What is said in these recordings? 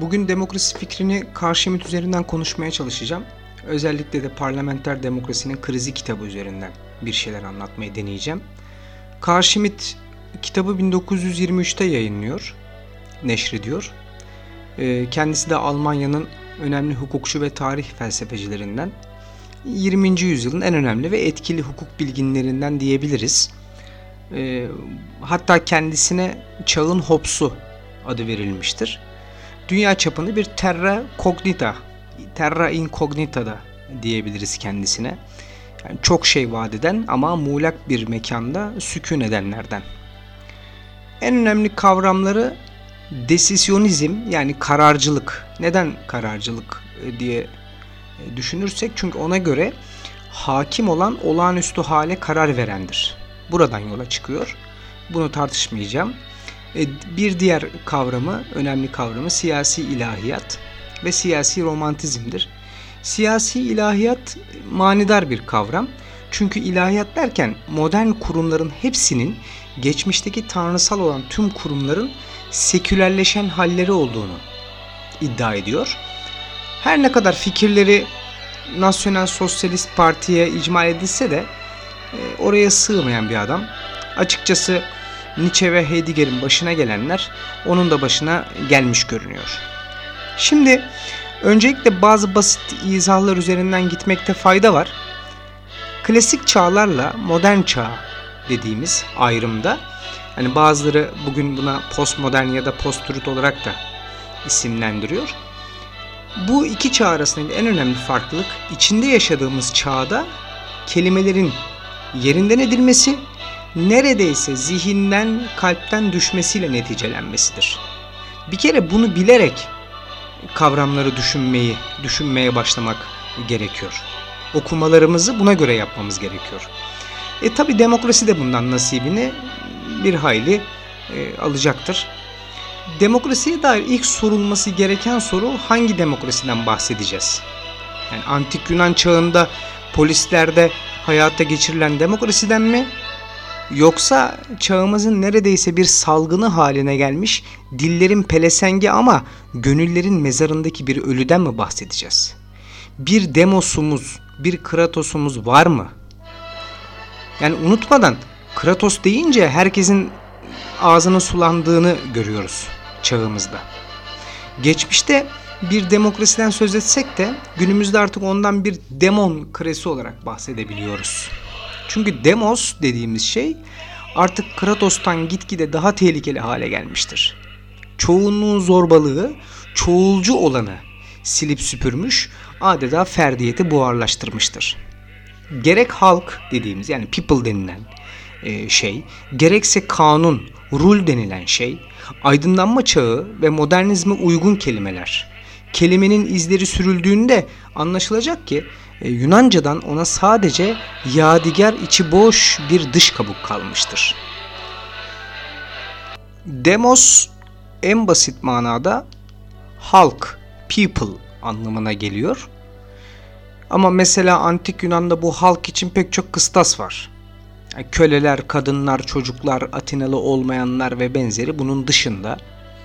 Bugün demokrasi fikrini Karşimit üzerinden konuşmaya çalışacağım. Özellikle de parlamenter demokrasinin krizi kitabı üzerinden bir şeyler anlatmayı deneyeceğim. Karşimit kitabı 1923'te yayınlıyor, neşrediyor. Ee, kendisi de Almanya'nın önemli hukukçu ve tarih felsefecilerinden. 20. yüzyılın en önemli ve etkili hukuk bilginlerinden diyebiliriz. Ee, hatta kendisine çağın Hobbes'u adı verilmiştir. Dünya çapında bir terra cognita, terra incognita da diyebiliriz kendisine. Yani çok şey vaat eden ama muğlak bir mekanda sükun edenlerden. En önemli kavramları desisyonizm yani kararcılık. Neden kararcılık e, diye e, düşünürsek çünkü ona göre hakim olan olağanüstü hale karar verendir. Buradan yola çıkıyor. Bunu tartışmayacağım. E, bir diğer kavramı, önemli kavramı siyasi ilahiyat ve siyasi romantizmdir. Siyasi ilahiyat manidar bir kavram. Çünkü ilahiyat derken modern kurumların hepsinin geçmişteki tanrısal olan tüm kurumların sekülerleşen halleri olduğunu iddia ediyor. Her ne kadar fikirleri Nasyonel Sosyalist Parti'ye icmal edilse de e, oraya sığmayan bir adam. Açıkçası Nietzsche ve Heidegger'in başına gelenler onun da başına gelmiş görünüyor. Şimdi öncelikle bazı basit izahlar üzerinden gitmekte fayda var. Klasik çağlarla modern çağ dediğimiz ayrımda hani bazıları bugün buna postmodern ya da post olarak da isimlendiriyor. Bu iki çağ arasındaki en önemli farklılık içinde yaşadığımız çağda kelimelerin yerinden edilmesi neredeyse zihinden, kalpten düşmesiyle neticelenmesidir. Bir kere bunu bilerek kavramları düşünmeyi, düşünmeye başlamak gerekiyor. Okumalarımızı buna göre yapmamız gerekiyor. E tabi demokrasi de bundan nasibini bir hayli e, alacaktır. Demokrasiye dair ilk sorulması gereken soru hangi demokrasiden bahsedeceğiz? Yani antik Yunan çağında polislerde hayata geçirilen demokrasiden mi Yoksa çağımızın neredeyse bir salgını haline gelmiş dillerin pelesengi ama gönüllerin mezarındaki bir ölüden mi bahsedeceğiz? Bir demosumuz, bir Kratos'umuz var mı? Yani unutmadan Kratos deyince herkesin ağzının sulandığını görüyoruz çağımızda. Geçmişte bir demokrasiden söz etsek de günümüzde artık ondan bir demon kresi olarak bahsedebiliyoruz. Çünkü demos dediğimiz şey artık Kratos'tan gitgide daha tehlikeli hale gelmiştir. Çoğunluğun zorbalığı, çoğulcu olanı silip süpürmüş, adeta ferdiyeti buharlaştırmıştır. Gerek halk dediğimiz yani people denilen e, şey, gerekse kanun, rul denilen şey, aydınlanma çağı ve modernizme uygun kelimeler. Kelimenin izleri sürüldüğünde anlaşılacak ki e, Yunanca'dan ona sadece yadigar içi boş bir dış kabuk kalmıştır. Demos en basit manada halk, people anlamına geliyor. Ama mesela antik Yunan'da bu halk için pek çok kıstas var. Yani köleler, kadınlar, çocuklar, Atinalı olmayanlar ve benzeri bunun dışında.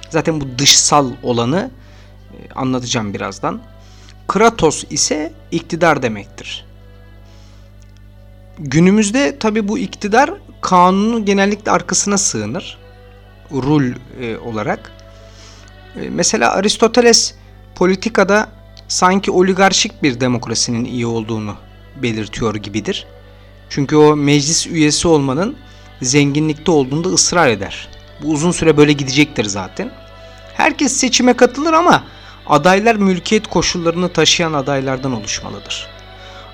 Zaten bu dışsal olanı anlatacağım birazdan. Kratos ise iktidar demektir. Günümüzde tabi bu iktidar kanunu genellikle arkasına sığınır. Rul e, olarak. E, mesela Aristoteles politikada sanki oligarşik bir demokrasinin iyi olduğunu belirtiyor gibidir. Çünkü o meclis üyesi olmanın zenginlikte olduğunda ısrar eder. Bu uzun süre böyle gidecektir zaten. Herkes seçime katılır ama adaylar mülkiyet koşullarını taşıyan adaylardan oluşmalıdır.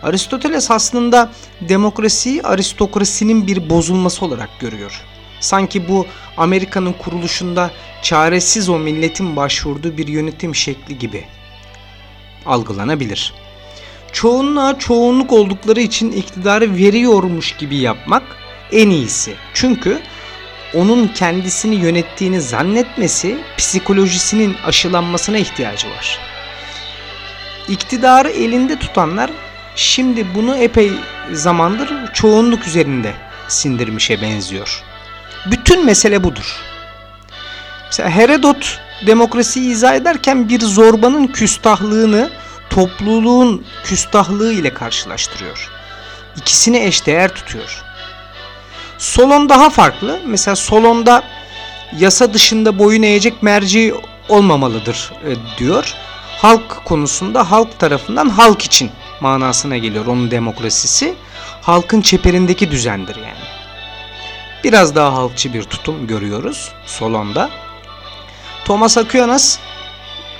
Aristoteles aslında demokrasiyi aristokrasinin bir bozulması olarak görüyor. Sanki bu Amerika'nın kuruluşunda çaresiz o milletin başvurduğu bir yönetim şekli gibi algılanabilir. Çoğunluğa çoğunluk oldukları için iktidarı veriyormuş gibi yapmak en iyisi. Çünkü onun kendisini yönettiğini zannetmesi psikolojisinin aşılanmasına ihtiyacı var. İktidarı elinde tutanlar şimdi bunu epey zamandır çoğunluk üzerinde sindirmişe benziyor. Bütün mesele budur. Mesela Herodot demokrasiyi izah ederken bir zorbanın küstahlığını topluluğun küstahlığı ile karşılaştırıyor. İkisini eşdeğer tutuyor. Solon daha farklı. Mesela Solon'da yasa dışında boyun eğecek merci olmamalıdır e, diyor. Halk konusunda halk tarafından halk için manasına geliyor onun demokrasisi. Halkın çeperindeki düzendir yani. Biraz daha halkçı bir tutum görüyoruz Solon'da. Thomas Aquinas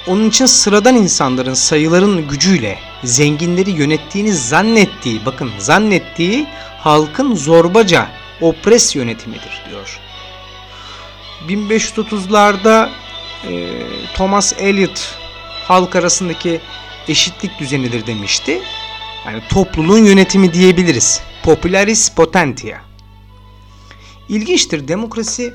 onun için sıradan insanların sayıların gücüyle zenginleri yönettiğini zannettiği, bakın zannettiği halkın zorbaca opres yönetimidir diyor. 1530'larda e, Thomas Eliot halk arasındaki eşitlik düzenidir demişti. Yani topluluğun yönetimi diyebiliriz. Popularis potentia. İlginçtir demokrasi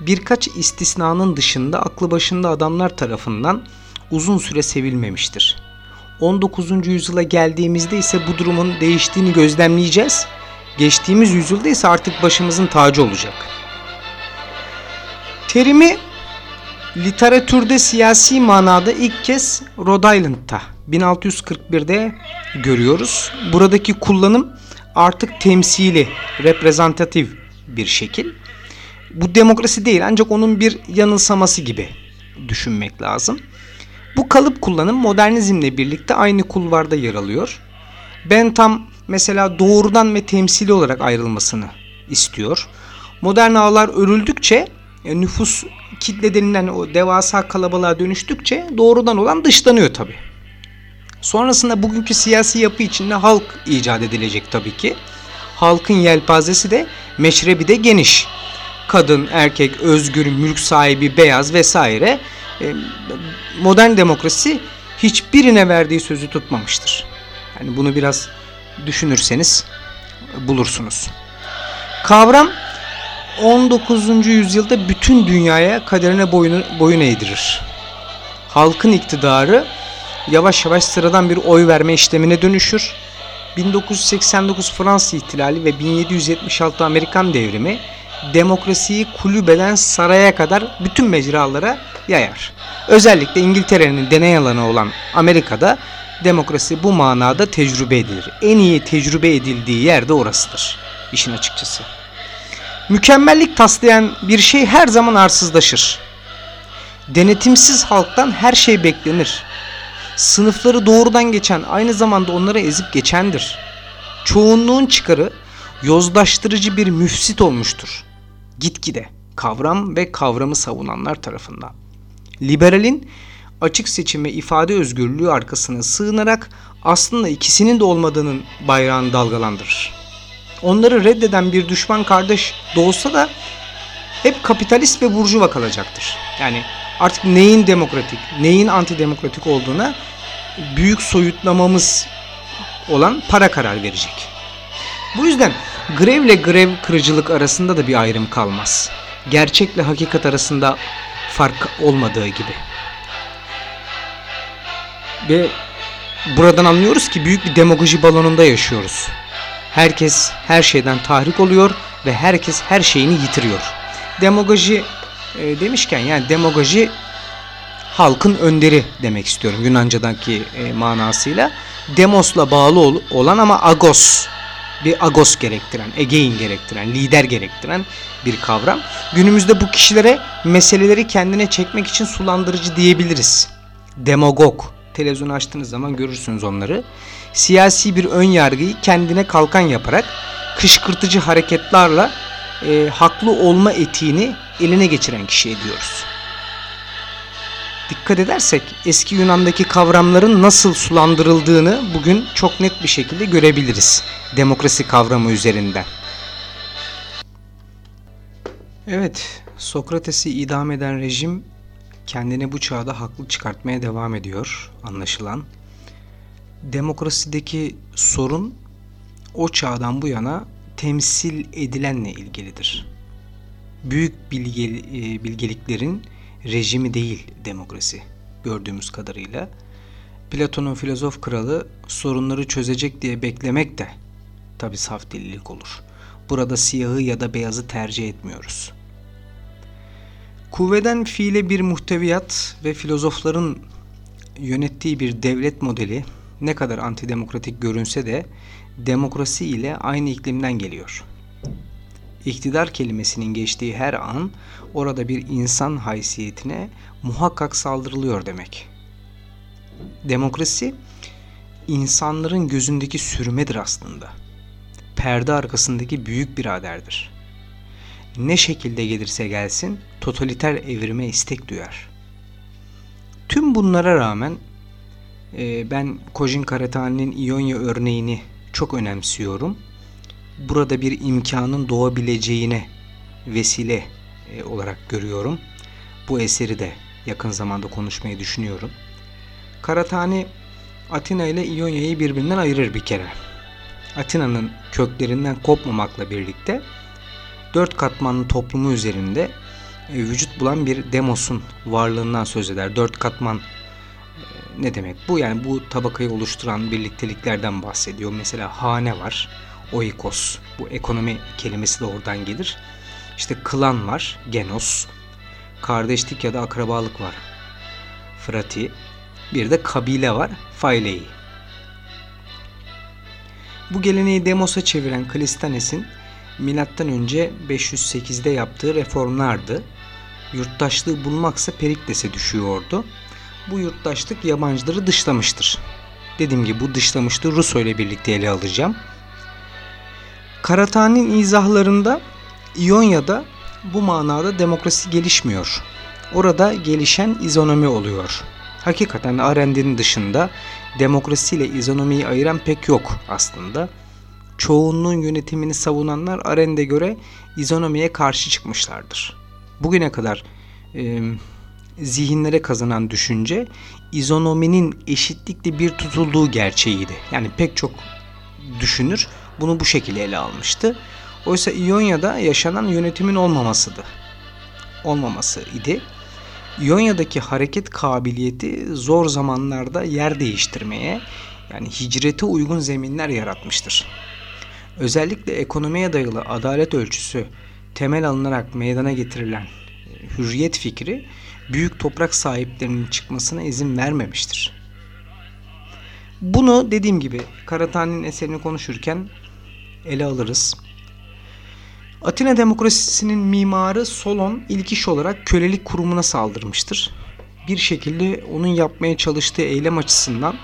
birkaç istisnanın dışında aklı başında adamlar tarafından uzun süre sevilmemiştir. 19. yüzyıla geldiğimizde ise bu durumun değiştiğini gözlemleyeceğiz. Geçtiğimiz yüzyılda ise artık başımızın tacı olacak. Terimi literatürde siyasi manada ilk kez Rhode Island'ta 1641'de görüyoruz. Buradaki kullanım artık temsili, reprezentatif bir şekil. Bu demokrasi değil ancak onun bir yanılsaması gibi düşünmek lazım. Bu kalıp kullanım modernizmle birlikte aynı kulvarda yer alıyor. Bentham mesela doğrudan ve temsili olarak ayrılmasını istiyor. Modern ağlar örüldükçe e, nüfus kitle denilen o devasa kalabalığa dönüştükçe doğrudan olan dışlanıyor tabi. Sonrasında bugünkü siyasi yapı içinde halk icat edilecek tabii ki. Halkın yelpazesi de meşrebi de geniş. Kadın, erkek, özgür, mülk sahibi, beyaz vesaire e, modern demokrasi hiçbirine verdiği sözü tutmamıştır. Yani bunu biraz düşünürseniz bulursunuz. Kavram 19. yüzyılda bütün dünyaya kaderine boyun, boyun eğdirir. Halkın iktidarı yavaş yavaş sıradan bir oy verme işlemine dönüşür. 1989 Fransız ihtilali ve 1776 Amerikan devrimi demokrasiyi kulübeden saraya kadar bütün mecralara yayar. Özellikle İngiltere'nin deney alanı olan Amerika'da demokrasi bu manada tecrübe edilir. En iyi tecrübe edildiği yer de orasıdır. İşin açıkçası. Mükemmellik taslayan bir şey her zaman arsızlaşır. Denetimsiz halktan her şey beklenir. Sınıfları doğrudan geçen aynı zamanda onları ezip geçendir. Çoğunluğun çıkarı yozlaştırıcı bir müfsit olmuştur. Gitgide kavram ve kavramı savunanlar tarafından. Liberalin açık seçim ve ifade özgürlüğü arkasına sığınarak aslında ikisinin de olmadığının bayrağını dalgalandırır. Onları reddeden bir düşman kardeş doğsa da hep kapitalist ve burjuva kalacaktır. Yani artık neyin demokratik, neyin antidemokratik olduğuna büyük soyutlamamız olan para karar verecek. Bu yüzden grevle grev kırıcılık arasında da bir ayrım kalmaz. Gerçekle hakikat arasında fark olmadığı gibi. Ve buradan anlıyoruz ki büyük bir demagoji balonunda yaşıyoruz. Herkes her şeyden tahrik oluyor ve herkes her şeyini yitiriyor. Demagoji e, demişken yani demagoji halkın önderi demek istiyorum Yunanca'daki e, manasıyla. Demos'la bağlı ol, olan ama agos bir agos gerektiren, egein gerektiren, lider gerektiren bir kavram. Günümüzde bu kişilere meseleleri kendine çekmek için sulandırıcı diyebiliriz. Demagog. Televizyonu açtığınız zaman görürsünüz onları. Siyasi bir ön yargıyı kendine kalkan yaparak kışkırtıcı hareketlerle e, haklı olma etiğini eline geçiren kişi ediyoruz. Dikkat edersek eski Yunan'daki kavramların nasıl sulandırıldığını bugün çok net bir şekilde görebiliriz demokrasi kavramı üzerinden. Evet, Sokrates'i idam eden rejim kendini bu çağda haklı çıkartmaya devam ediyor anlaşılan. Demokrasideki sorun o çağdan bu yana temsil edilenle ilgilidir. Büyük e, bilgeliklerin rejimi değil demokrasi gördüğümüz kadarıyla. Platon'un filozof kralı sorunları çözecek diye beklemek de tabi saf delilik olur. Burada siyahı ya da beyazı tercih etmiyoruz. Kuvveden fiile bir muhteviyat ve filozofların yönettiği bir devlet modeli ne kadar antidemokratik görünse de demokrasi ile aynı iklimden geliyor. İktidar kelimesinin geçtiği her an orada bir insan haysiyetine muhakkak saldırılıyor demek. Demokrasi insanların gözündeki sürmedir aslında. Perde arkasındaki büyük biraderdir. Ne şekilde gelirse gelsin totaliter evrime istek duyar. Tüm bunlara rağmen e, ben Kojin Karatani'nin İonya örneğini çok önemsiyorum. Burada bir imkanın doğabileceğine vesile e, olarak görüyorum. Bu eseri de yakın zamanda konuşmayı düşünüyorum. Karatani Atina ile İonya'yı birbirinden ayırır bir kere. Atina'nın köklerinden kopmamakla birlikte dört katmanlı toplumu üzerinde e, vücut bulan bir demosun varlığından söz eder. Dört katman e, ne demek bu? Yani bu tabakayı oluşturan birlikteliklerden bahsediyor. Mesela hane var, oikos. Bu ekonomi kelimesi de oradan gelir. İşte klan var, genos. Kardeşlik ya da akrabalık var. Frati. Bir de kabile var, failei. Bu geleneği Demos'a çeviren Klistanes'in milattan önce 508'de yaptığı reformlardı. Yurttaşlığı bulmaksa Perikles'e düşüyordu. Bu yurttaşlık yabancıları dışlamıştır. Dediğim gibi bu dışlamıştı. Russo ile birlikte ele alacağım. Karatani'nin izahlarında İonya'da bu manada demokrasi gelişmiyor. Orada gelişen izonomi oluyor. Hakikaten Arendt'in dışında demokrasi ile izonomiyi ayıran pek yok aslında. Çoğunluğun yönetimini savunanlar Arendt'e göre izonomiye karşı çıkmışlardır. Bugüne kadar e, zihinlere kazanan düşünce izonominin eşitlikle bir tutulduğu gerçeğiydi. Yani pek çok düşünür bunu bu şekilde ele almıştı. Oysa İonya'da yaşanan yönetimin olmamasıydı. Olmaması idi. İonya'daki hareket kabiliyeti zor zamanlarda yer değiştirmeye yani hicrete uygun zeminler yaratmıştır. Özellikle ekonomiye dayalı adalet ölçüsü temel alınarak meydana getirilen e, hürriyet fikri büyük toprak sahiplerinin çıkmasına izin vermemiştir. Bunu dediğim gibi Karatani'nin eserini konuşurken ele alırız. Atina demokrasisinin mimarı Solon ilk iş olarak kölelik kurumuna saldırmıştır. Bir şekilde onun yapmaya çalıştığı eylem açısından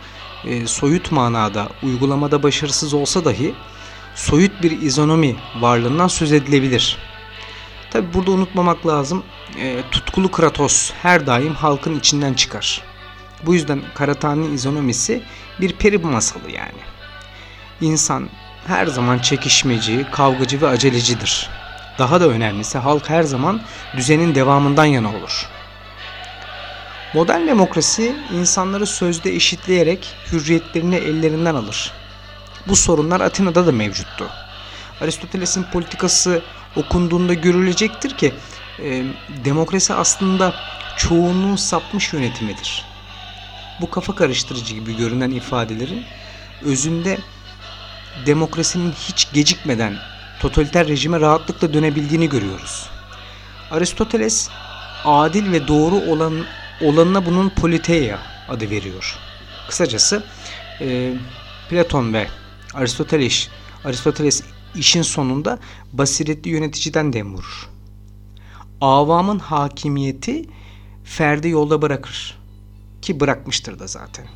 e, soyut manada uygulamada başarısız olsa dahi soyut bir izonomi varlığından söz edilebilir. Tabi burada unutmamak lazım e, tutkulu Kratos her daim halkın içinden çıkar. Bu yüzden Karatani izonomisi bir peri masalı yani. İnsan her zaman çekişmeci, kavgacı ve acelecidir. Daha da önemlisi halk her zaman düzenin devamından yana olur. Modern demokrasi insanları sözde eşitleyerek hürriyetlerini ellerinden alır. Bu sorunlar Atina'da da mevcuttu. Aristoteles'in politikası okunduğunda görülecektir ki e, demokrasi aslında çoğunluğun sapmış yönetimidir. Bu kafa karıştırıcı gibi görünen ifadelerin özünde demokrasinin hiç gecikmeden totaliter rejime rahatlıkla dönebildiğini görüyoruz. Aristoteles adil ve doğru olan olanına bunun politeia adı veriyor. Kısacası e, Platon ve Aristoteles Aristoteles işin sonunda basiretli yöneticiden dem vurur. Avamın hakimiyeti ferdi yolda bırakır ki bırakmıştır da zaten.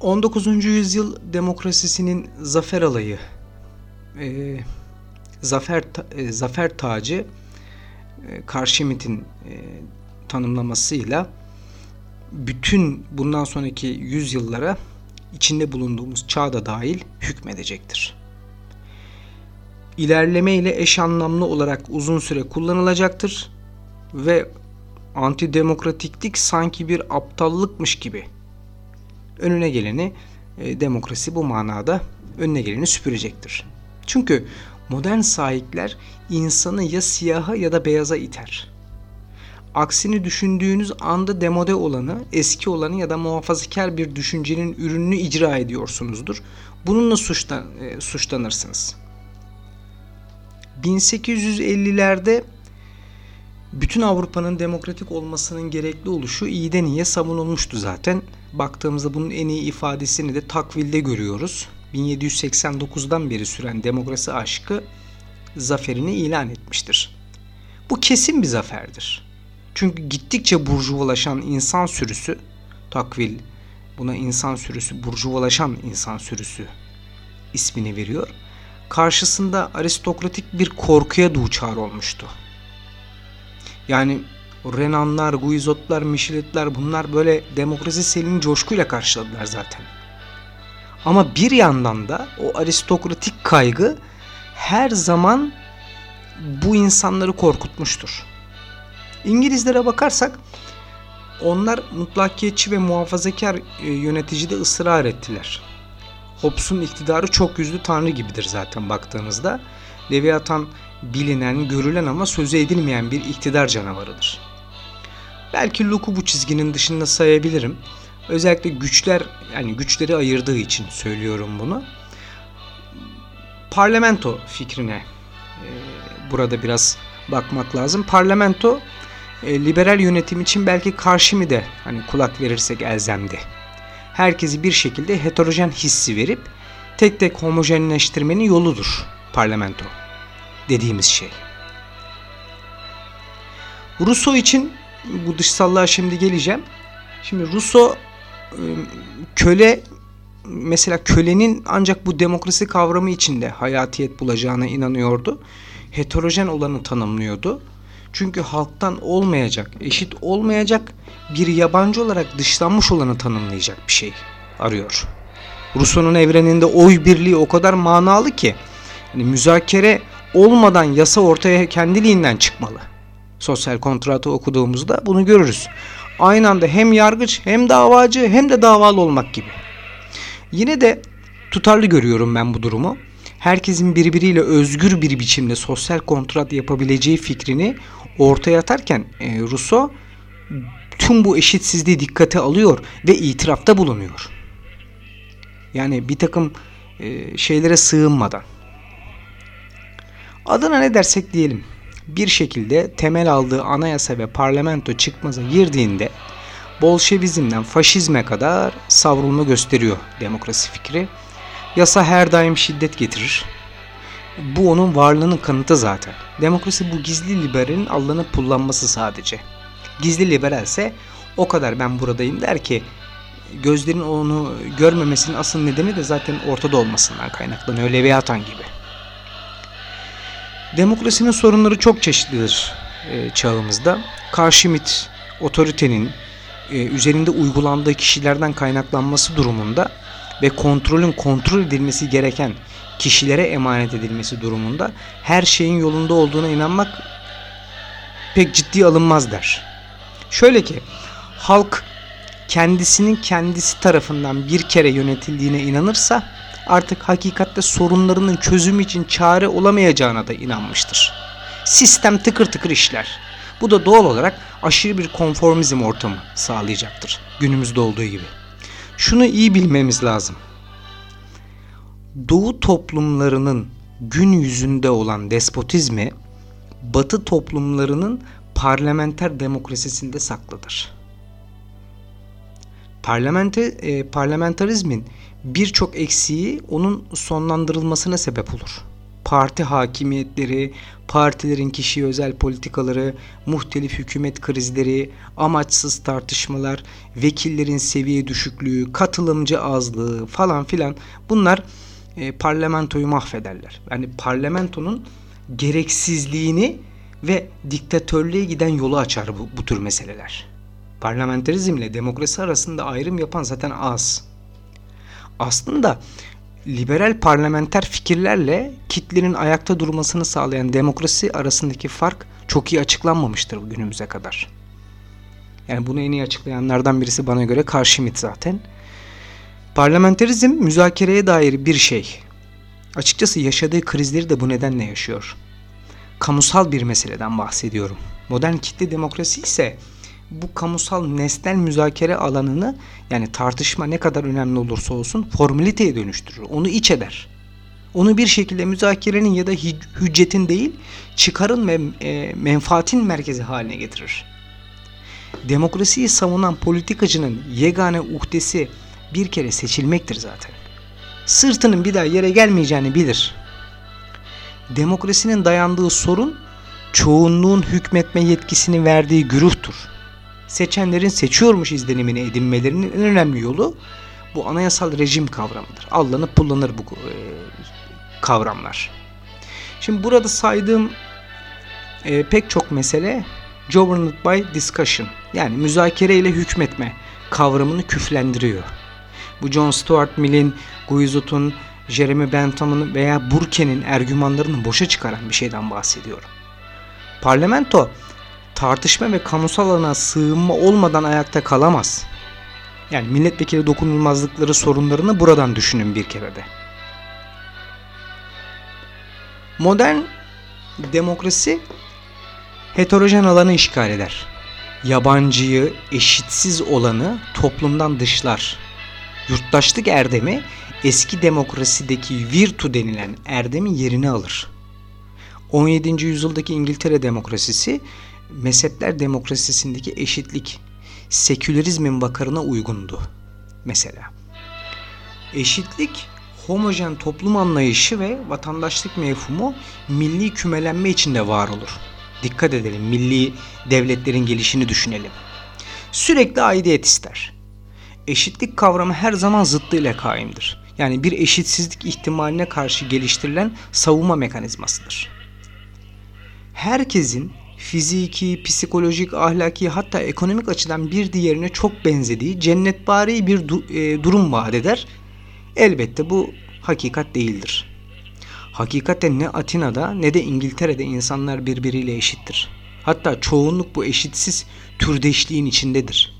19. yüzyıl demokrasisinin zafer alayı, e, zafer e, zafer tacı e, Karşimit'in e, tanımlamasıyla bütün bundan sonraki yüzyıllara içinde bulunduğumuz çağda dahil hükmedecektir. İlerleme ile eş anlamlı olarak uzun süre kullanılacaktır ve antidemokratiklik sanki bir aptallıkmış gibi önüne geleni e, demokrasi bu manada önüne geleni süpürecektir. Çünkü modern sahipler insanı ya siyaha ya da beyaza iter. Aksini düşündüğünüz anda demode olanı, eski olanı ya da muhafazakar bir düşüncenin ürününü icra ediyorsunuzdur. Bununla suçlan, e, suçlanırsınız. 1850'lerde bütün Avrupa'nın demokratik olmasının gerekli oluşu iyiden iyiye savunulmuştu zaten. Baktığımızda bunun en iyi ifadesini de Takvil'de görüyoruz. 1789'dan beri süren demokrasi aşkı zaferini ilan etmiştir. Bu kesin bir zaferdir. Çünkü gittikçe burjuvalaşan insan sürüsü, Takvil buna insan sürüsü, burjuvalaşan insan sürüsü ismini veriyor. Karşısında aristokratik bir korkuya duçar olmuştu. Yani Renanlar, Guizotlar, Micheletler bunlar böyle demokrasi selini coşkuyla karşıladılar zaten. Ama bir yandan da o aristokratik kaygı her zaman bu insanları korkutmuştur. İngilizlere bakarsak onlar mutlakiyetçi ve muhafazakar e, yöneticide ısrar ettiler. Hobbes'un iktidarı çok yüzlü tanrı gibidir zaten baktığınızda. Leviathan bilinen, görülen ama sözü edilmeyen bir iktidar canavarıdır. Belki Luke'u bu çizginin dışında sayabilirim. Özellikle güçler yani güçleri ayırdığı için söylüyorum bunu. Parlamento fikrine e, burada biraz bakmak lazım. Parlamento e, liberal yönetim için belki karşı mı de hani kulak verirsek elzemdi. Herkesi bir şekilde heterojen hissi verip tek tek homojenleştirmenin yoludur parlamento dediğimiz şey. Rousseau için bu dışsallığa şimdi geleceğim. Şimdi Rousseau e, köle mesela kölenin ancak bu demokrasi kavramı içinde hayatiyet bulacağına inanıyordu. Heterojen olanı tanımlıyordu. Çünkü halktan olmayacak, eşit olmayacak bir yabancı olarak dışlanmış olanı tanımlayacak bir şey arıyor. Rousseau'nun evreninde oy birliği o kadar manalı ki yani müzakere olmadan yasa ortaya kendiliğinden çıkmalı. Sosyal kontratı okuduğumuzda bunu görürüz. Aynı anda hem yargıç hem davacı hem de davalı olmak gibi. Yine de tutarlı görüyorum ben bu durumu. Herkesin birbiriyle özgür bir biçimde sosyal kontrat yapabileceği fikrini ortaya atarken e, Rousseau tüm bu eşitsizliği dikkate alıyor ve itirafta bulunuyor. Yani bir takım e, şeylere sığınmadan. Adına ne dersek diyelim bir şekilde temel aldığı anayasa ve parlamento çıkmaza girdiğinde Bolşevizmden faşizme kadar savrulma gösteriyor demokrasi fikri. Yasa her daim şiddet getirir. Bu onun varlığının kanıtı zaten. Demokrasi bu gizli liberalin allanıp pullanması sadece. Gizli liberalse o kadar ben buradayım der ki gözlerin onu görmemesinin asıl nedeni de zaten ortada olmasından kaynaklanıyor Leviathan gibi. Demokrasinin sorunları çok çeşitlidir e, çağımızda. Karşimit otoritenin e, üzerinde uygulandığı kişilerden kaynaklanması durumunda ve kontrolün kontrol edilmesi gereken kişilere emanet edilmesi durumunda her şeyin yolunda olduğuna inanmak pek ciddi alınmaz der. Şöyle ki halk kendisinin kendisi tarafından bir kere yönetildiğine inanırsa artık hakikatte sorunlarının çözümü için çare olamayacağına da inanmıştır. Sistem tıkır tıkır işler. Bu da doğal olarak aşırı bir konformizm ortamı sağlayacaktır. Günümüzde olduğu gibi. Şunu iyi bilmemiz lazım. Doğu toplumlarının gün yüzünde olan despotizmi Batı toplumlarının parlamenter demokrasisinde saklıdır. Parlamente, e, parlamentarizmin birçok eksiği onun sonlandırılmasına sebep olur. Parti hakimiyetleri, partilerin kişiye özel politikaları, muhtelif hükümet krizleri, amaçsız tartışmalar, vekillerin seviye düşüklüğü, katılımcı azlığı falan filan bunlar e, parlamentoyu mahvederler. Yani parlamentonun gereksizliğini ve diktatörlüğe giden yolu açar bu, bu tür meseleler. Parlamenterizmle demokrasi arasında ayrım yapan zaten az. Aslında liberal parlamenter fikirlerle kitlenin ayakta durmasını sağlayan demokrasi arasındaki fark çok iyi açıklanmamıştır günümüze kadar. Yani bunu en iyi açıklayanlardan birisi bana göre Karşimit zaten. Parlamenterizm müzakereye dair bir şey. Açıkçası yaşadığı krizleri de bu nedenle yaşıyor. Kamusal bir meseleden bahsediyorum. Modern kitle demokrasi ise bu kamusal nesnel müzakere alanını yani tartışma ne kadar önemli olursa olsun formaliteye dönüştürür. Onu iç eder. Onu bir şekilde müzakerenin ya da hüccetin değil, çıkarın ve e, menfaatin merkezi haline getirir. Demokrasiyi savunan politikacının yegane uhdesi bir kere seçilmektir zaten. Sırtının bir daha yere gelmeyeceğini bilir. Demokrasinin dayandığı sorun çoğunluğun hükmetme yetkisini verdiği güruhtur. Seçenlerin seçiyormuş izlenimini edinmelerinin en önemli yolu bu anayasal rejim kavramıdır. Allanıp pullanır bu e, kavramlar. Şimdi burada saydığım e, pek çok mesele governed by discussion yani müzakere ile hükmetme kavramını küflendiriyor. Bu John Stuart Mill'in, Guizot'un, Jeremy Bentham'ın veya Burke'nin ergümanlarını boşa çıkaran bir şeyden bahsediyorum. Parlamento tartışma ve kamusal alana sığınma olmadan ayakta kalamaz. Yani milletvekili dokunulmazlıkları sorunlarını buradan düşünün bir kere de. Modern demokrasi heterojen alanı işgal eder. Yabancıyı, eşitsiz olanı toplumdan dışlar. Yurttaşlık erdemi eski demokrasideki virtu denilen erdemin yerini alır. 17. yüzyıldaki İngiltere demokrasisi mezhepler demokrasisindeki eşitlik, sekülerizmin vakarına uygundu. Mesela eşitlik homojen toplum anlayışı ve vatandaşlık mefhumu milli kümelenme içinde var olur. Dikkat edelim milli devletlerin gelişini düşünelim. Sürekli aidiyet ister. Eşitlik kavramı her zaman zıttıyla kaimdir. Yani bir eşitsizlik ihtimaline karşı geliştirilen savunma mekanizmasıdır. Herkesin fiziki, psikolojik, ahlaki hatta ekonomik açıdan bir diğerine çok benzediği cennetbari bir du- e, durum vaat eder. Elbette bu hakikat değildir. Hakikaten ne Atina'da ne de İngiltere'de insanlar birbiriyle eşittir. Hatta çoğunluk bu eşitsiz türdeşliğin içindedir.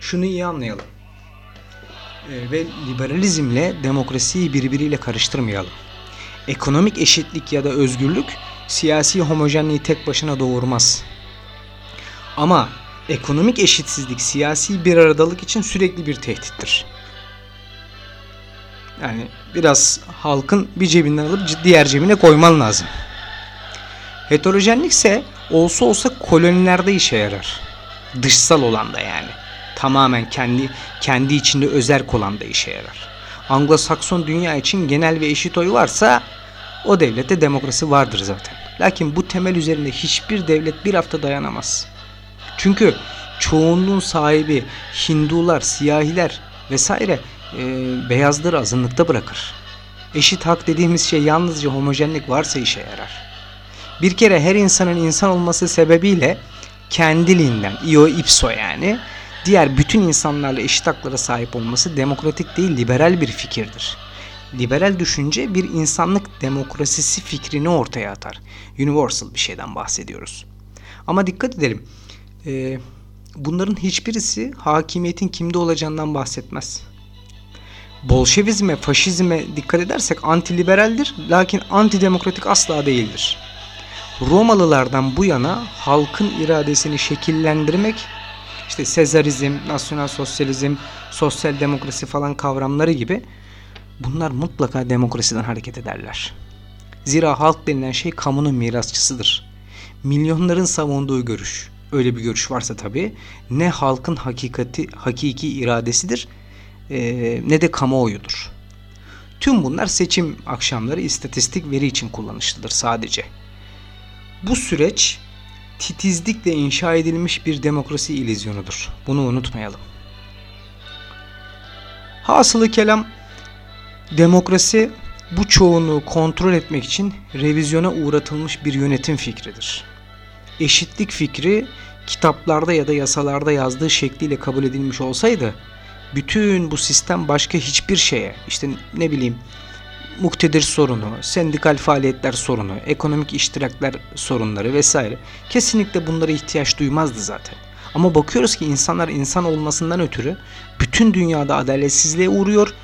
Şunu iyi anlayalım. E, ve liberalizmle demokrasiyi birbiriyle karıştırmayalım. Ekonomik eşitlik ya da özgürlük siyasi homojenliği tek başına doğurmaz. Ama ekonomik eşitsizlik siyasi bir aradalık için sürekli bir tehdittir. Yani biraz halkın bir cebinden alıp diğer cebine koyman lazım. Heterojenlik ise olsa olsa kolonilerde işe yarar. Dışsal olan da yani. Tamamen kendi kendi içinde özerk olan da işe yarar. Anglo-Sakson dünya için genel ve eşit oy varsa o devlette demokrasi vardır zaten. Lakin bu temel üzerinde hiçbir devlet bir hafta dayanamaz. Çünkü çoğunluğun sahibi Hindular, siyahiler vesaire e, beyazları azınlıkta bırakır. Eşit hak dediğimiz şey yalnızca homojenlik varsa işe yarar. Bir kere her insanın insan olması sebebiyle kendiliğinden, io ipso yani, diğer bütün insanlarla eşit haklara sahip olması demokratik değil liberal bir fikirdir. Liberal düşünce bir insanlık demokrasisi fikrini ortaya atar. Universal bir şeyden bahsediyoruz. Ama dikkat edelim. E, bunların hiçbirisi hakimiyetin kimde olacağından bahsetmez. Bolşevizme, faşizme dikkat edersek antiliberaldir lakin antidemokratik asla değildir. Romalılardan bu yana halkın iradesini şekillendirmek işte Sezarizm, nasyonal sosyalizm, sosyal demokrasi falan kavramları gibi bunlar mutlaka demokrasiden hareket ederler. Zira halk denilen şey kamunun mirasçısıdır. Milyonların savunduğu görüş, öyle bir görüş varsa tabii, ne halkın hakikati, hakiki iradesidir e, ne de kamuoyudur. Tüm bunlar seçim akşamları istatistik veri için kullanışlıdır sadece. Bu süreç titizlikle inşa edilmiş bir demokrasi ilizyonudur. Bunu unutmayalım. Hasılı kelam demokrasi bu çoğunluğu kontrol etmek için revizyona uğratılmış bir yönetim fikridir. Eşitlik fikri kitaplarda ya da yasalarda yazdığı şekliyle kabul edilmiş olsaydı bütün bu sistem başka hiçbir şeye işte ne bileyim muktedir sorunu, sendikal faaliyetler sorunu, ekonomik iştirakler sorunları vesaire kesinlikle bunlara ihtiyaç duymazdı zaten. Ama bakıyoruz ki insanlar insan olmasından ötürü bütün dünyada adaletsizliğe uğruyor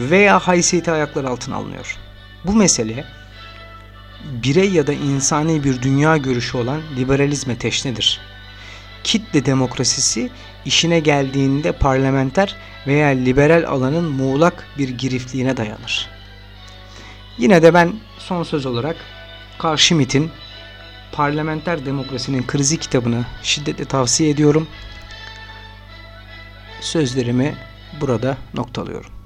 veya haysiyeti ayaklar altına alınıyor. Bu mesele birey ya da insani bir dünya görüşü olan liberalizme teşnedir. Kitle demokrasisi işine geldiğinde parlamenter veya liberal alanın muğlak bir girifliğine dayanır. Yine de ben son söz olarak Carl Schmitt'in Parlamenter Demokrasinin Krizi kitabını şiddetle tavsiye ediyorum. Sözlerimi burada noktalıyorum.